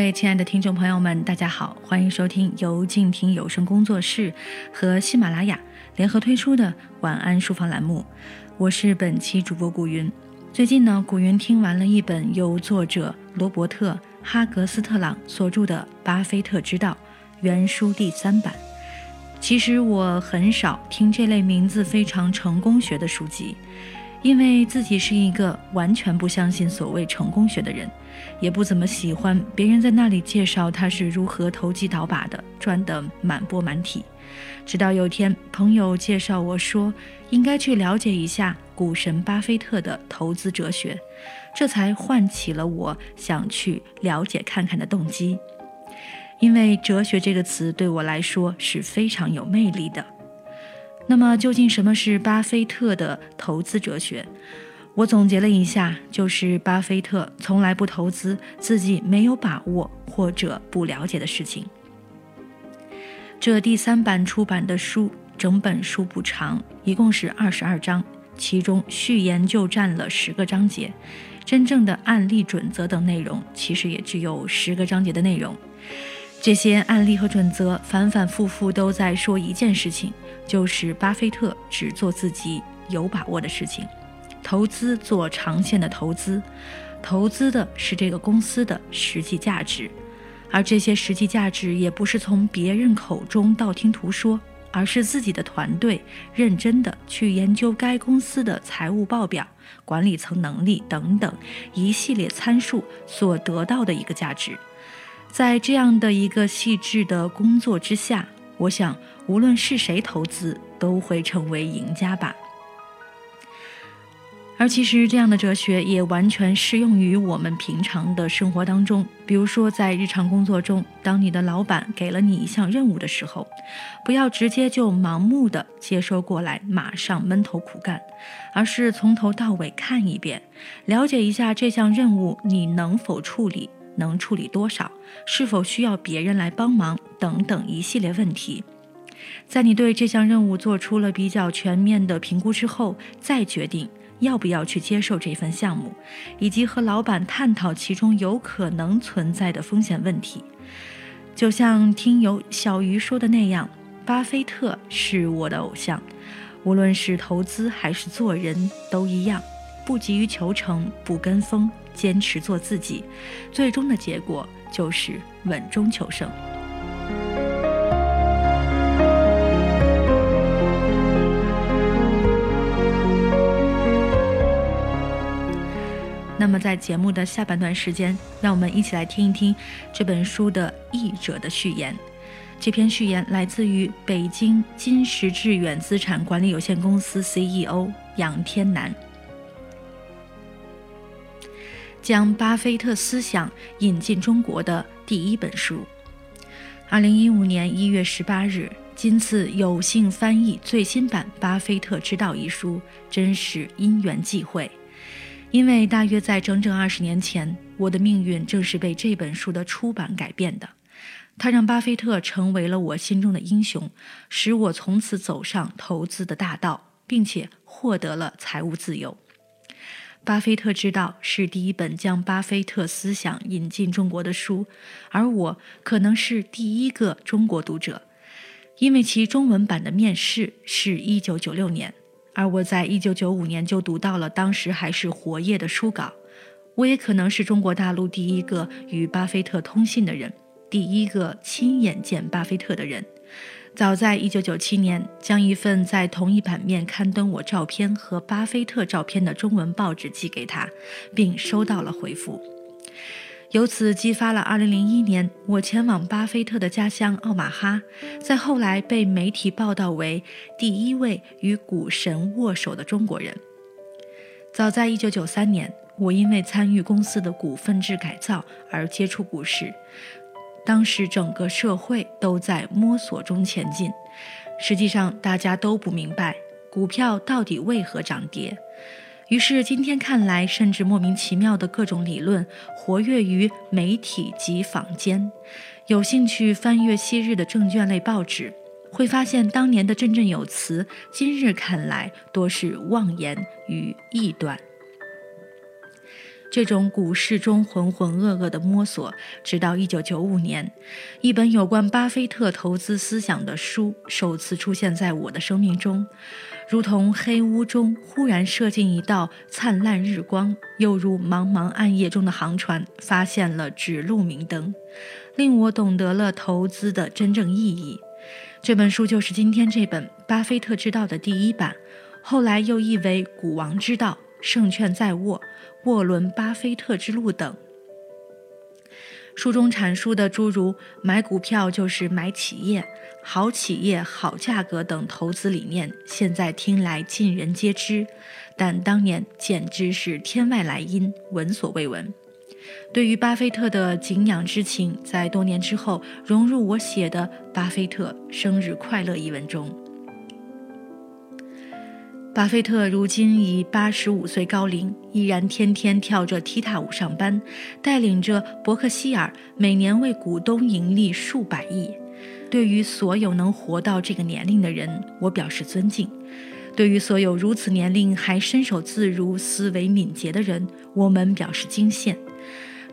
各位亲爱的听众朋友们，大家好，欢迎收听由静听有声工作室和喜马拉雅联合推出的晚安书房栏目，我是本期主播古云。最近呢，古云听完了一本由作者罗伯特·哈格斯特朗所著的《巴菲特之道》原书第三版。其实我很少听这类名字非常成功学的书籍。因为自己是一个完全不相信所谓成功学的人，也不怎么喜欢别人在那里介绍他是如何投机倒把的，赚得满钵满体。直到有天，朋友介绍我说，应该去了解一下股神巴菲特的投资哲学，这才唤起了我想去了解看看的动机。因为哲学这个词对我来说是非常有魅力的。那么，究竟什么是巴菲特的投资哲学？我总结了一下，就是巴菲特从来不投资自己没有把握或者不了解的事情。这第三版出版的书，整本书不长，一共是二十二章，其中序言就占了十个章节，真正的案例准则等内容，其实也只有十个章节的内容。这些案例和准则反反复复都在说一件事情，就是巴菲特只做自己有把握的事情，投资做长线的投资，投资的是这个公司的实际价值，而这些实际价值也不是从别人口中道听途说，而是自己的团队认真的去研究该公司的财务报表、管理层能力等等一系列参数所得到的一个价值。在这样的一个细致的工作之下，我想无论是谁投资都会成为赢家吧。而其实这样的哲学也完全适用于我们平常的生活当中。比如说，在日常工作中，当你的老板给了你一项任务的时候，不要直接就盲目的接收过来，马上闷头苦干，而是从头到尾看一遍，了解一下这项任务你能否处理。能处理多少？是否需要别人来帮忙？等等一系列问题，在你对这项任务做出了比较全面的评估之后，再决定要不要去接受这份项目，以及和老板探讨其中有可能存在的风险问题。就像听友小鱼说的那样，巴菲特是我的偶像，无论是投资还是做人都一样，不急于求成，不跟风。坚持做自己，最终的结果就是稳中求胜。那么，在节目的下半段时间，让我们一起来听一听这本书的译者的序言。这篇序言来自于北京金石致远资产管理有限公司 CEO 杨天南。将巴菲特思想引进中国的第一本书。二零一五年一月十八日，今次有幸翻译最新版《巴菲特之道》一书，真是因缘际会。因为大约在整整二十年前，我的命运正是被这本书的出版改变的。它让巴菲特成为了我心中的英雄，使我从此走上投资的大道，并且获得了财务自由。巴菲特之道是第一本将巴菲特思想引进中国的书，而我可能是第一个中国读者，因为其中文版的面世是一九九六年，而我在一九九五年就读到了当时还是活页的书稿。我也可能是中国大陆第一个与巴菲特通信的人，第一个亲眼见巴菲特的人。早在1997年，将一份在同一版面刊登我照片和巴菲特照片的中文报纸寄给他，并收到了回复，由此激发了2001年我前往巴菲特的家乡奥马哈，在后来被媒体报道为第一位与股神握手的中国人。早在1993年，我因为参与公司的股份制改造而接触股市。当时整个社会都在摸索中前进，实际上大家都不明白股票到底为何涨跌。于是今天看来甚至莫名其妙的各种理论活跃于媒体及坊间。有兴趣翻阅昔日的证券类报纸，会发现当年的振振有词，今日看来多是妄言与臆断。这种股市中浑浑噩噩的摸索，直到1995年，一本有关巴菲特投资思想的书首次出现在我的生命中，如同黑屋中忽然射进一道灿烂日光，又如茫茫暗夜中的航船发现了指路明灯，令我懂得了投资的真正意义。这本书就是今天这本《巴菲特之道》的第一版，后来又译为《股王之道》。胜券在握，沃伦·巴菲特之路等。书中阐述的诸如买股票就是买企业、好企业好价格等投资理念，现在听来尽人皆知，但当年简直是天外来音，闻所未闻。对于巴菲特的敬仰之情，在多年之后融入我写的《巴菲特生日快乐》一文中。巴菲特如今已八十五岁高龄，依然天天跳着踢踏舞上班，带领着伯克希尔每年为股东盈利数百亿。对于所有能活到这个年龄的人，我表示尊敬；对于所有如此年龄还身手自如、思维敏捷的人，我们表示惊羡；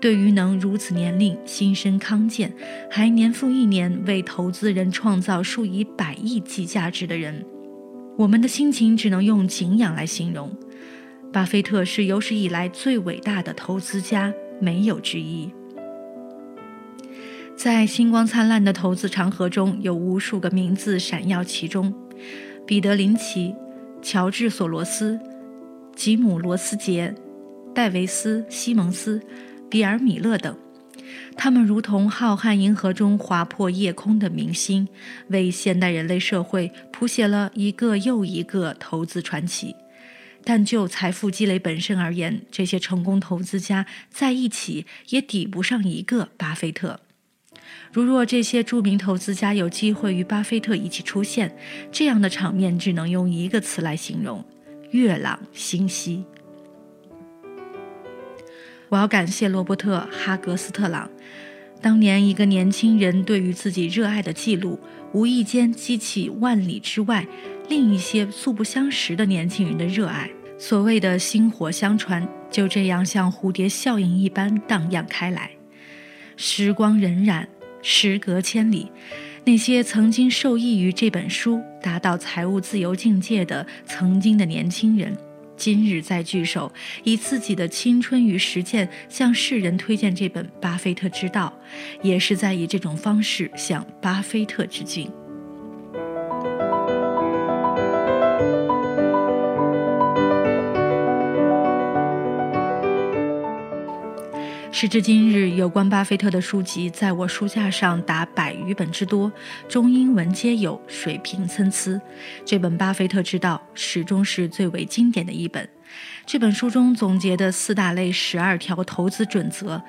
对于能如此年龄心身康健，还年复一年为投资人创造数以百亿计价值的人，我们的心情只能用敬仰来形容。巴菲特是有史以来最伟大的投资家，没有之一。在星光灿烂的投资长河中，有无数个名字闪耀其中：彼得·林奇、乔治·索罗斯、吉姆·罗斯杰、戴维斯·西蒙斯、比尔·米勒等。他们如同浩瀚银河中划破夜空的明星，为现代人类社会谱写了一个又一个投资传奇。但就财富积累本身而言，这些成功投资家在一起也抵不上一个巴菲特。如若这些著名投资家有机会与巴菲特一起出现，这样的场面只能用一个词来形容：月朗星稀。我要感谢罗伯特·哈格斯特朗。当年，一个年轻人对于自己热爱的记录，无意间激起万里之外另一些素不相识的年轻人的热爱。所谓的薪火相传，就这样像蝴蝶效应一般荡漾开来。时光荏苒，时隔千里，那些曾经受益于这本书、达到财务自由境界的曾经的年轻人。今日再聚首，以自己的青春与实践向世人推荐这本《巴菲特之道》，也是在以这种方式向巴菲特致敬。时至今日，有关巴菲特的书籍在我书架上达百余本之多，中英文皆有，水平参差。这本《巴菲特之道》始终是最为经典的一本。这本书中总结的四大类十二条投资准则。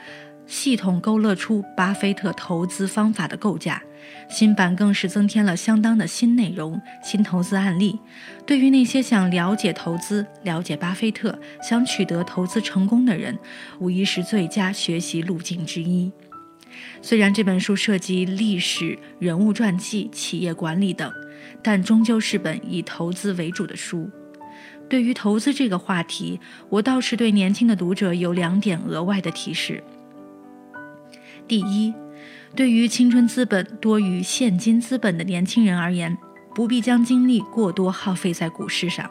系统勾勒出巴菲特投资方法的构架，新版更是增添了相当的新内容、新投资案例。对于那些想了解投资、了解巴菲特、想取得投资成功的人，无疑是最佳学习路径之一。虽然这本书涉及历史、人物传记、企业管理等，但终究是本以投资为主的书。对于投资这个话题，我倒是对年轻的读者有两点额外的提示。第一，对于青春资本多于现金资本的年轻人而言，不必将精力过多耗费在股市上。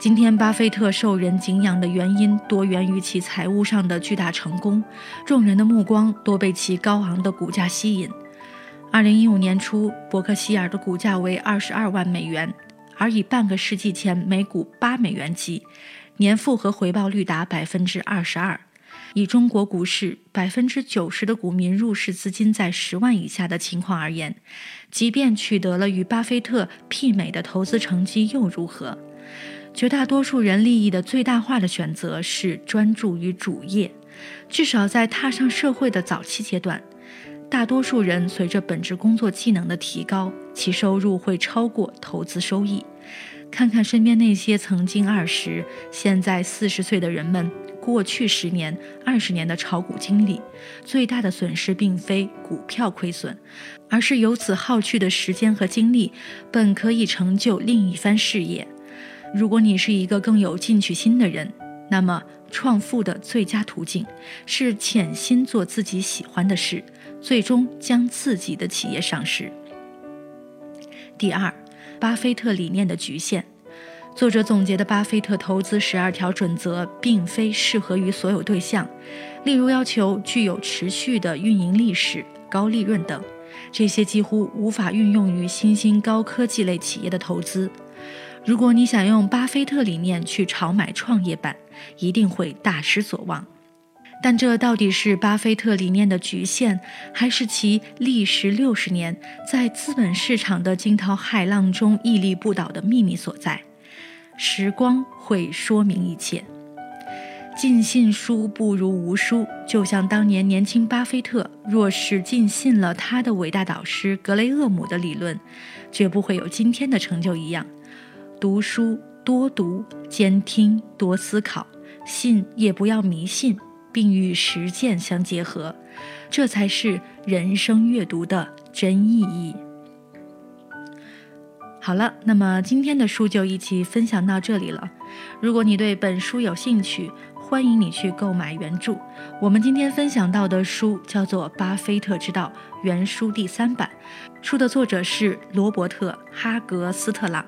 今天，巴菲特受人敬仰的原因多源于其财务上的巨大成功，众人的目光多被其高昂的股价吸引。二零一五年初，伯克希尔的股价为二十二万美元，而以半个世纪前每股八美元计，年复合回报率达百分之二十二。以中国股市百分之九十的股民入市资金在十万以下的情况而言，即便取得了与巴菲特媲美的投资成绩又如何？绝大多数人利益的最大化的选择是专注于主业，至少在踏上社会的早期阶段，大多数人随着本职工作技能的提高，其收入会超过投资收益。看看身边那些曾经二十、现在四十岁的人们。过去十年、二十年的炒股经历，最大的损失并非股票亏损，而是由此耗去的时间和精力，本可以成就另一番事业。如果你是一个更有进取心的人，那么创富的最佳途径是潜心做自己喜欢的事，最终将自己的企业上市。第二，巴菲特理念的局限。作者总结的巴菲特投资十二条准则，并非适合于所有对象。例如，要求具有持续的运营历史、高利润等，这些几乎无法运用于新兴高科技类企业的投资。如果你想用巴菲特理念去炒买创业板，一定会大失所望。但这到底是巴菲特理念的局限，还是其历时六十年在资本市场的惊涛骇浪中屹立不倒的秘密所在？时光会说明一切。尽信书不如无书，就像当年年轻巴菲特若是尽信了他的伟大导师格雷厄姆的理论，绝不会有今天的成就一样。读书多读，兼听多思考，信也不要迷信，并与实践相结合，这才是人生阅读的真意义。好了，那么今天的书就一起分享到这里了。如果你对本书有兴趣，欢迎你去购买原著。我们今天分享到的书叫做《巴菲特之道》原书第三版，书的作者是罗伯特·哈格斯特朗。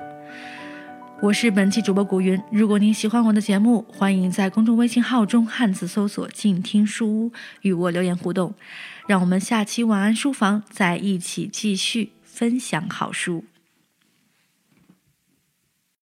我是本期主播古云。如果您喜欢我的节目，欢迎在公众微信号中汉字搜索“静听书屋”与我留言互动。让我们下期晚安书房再一起继续分享好书。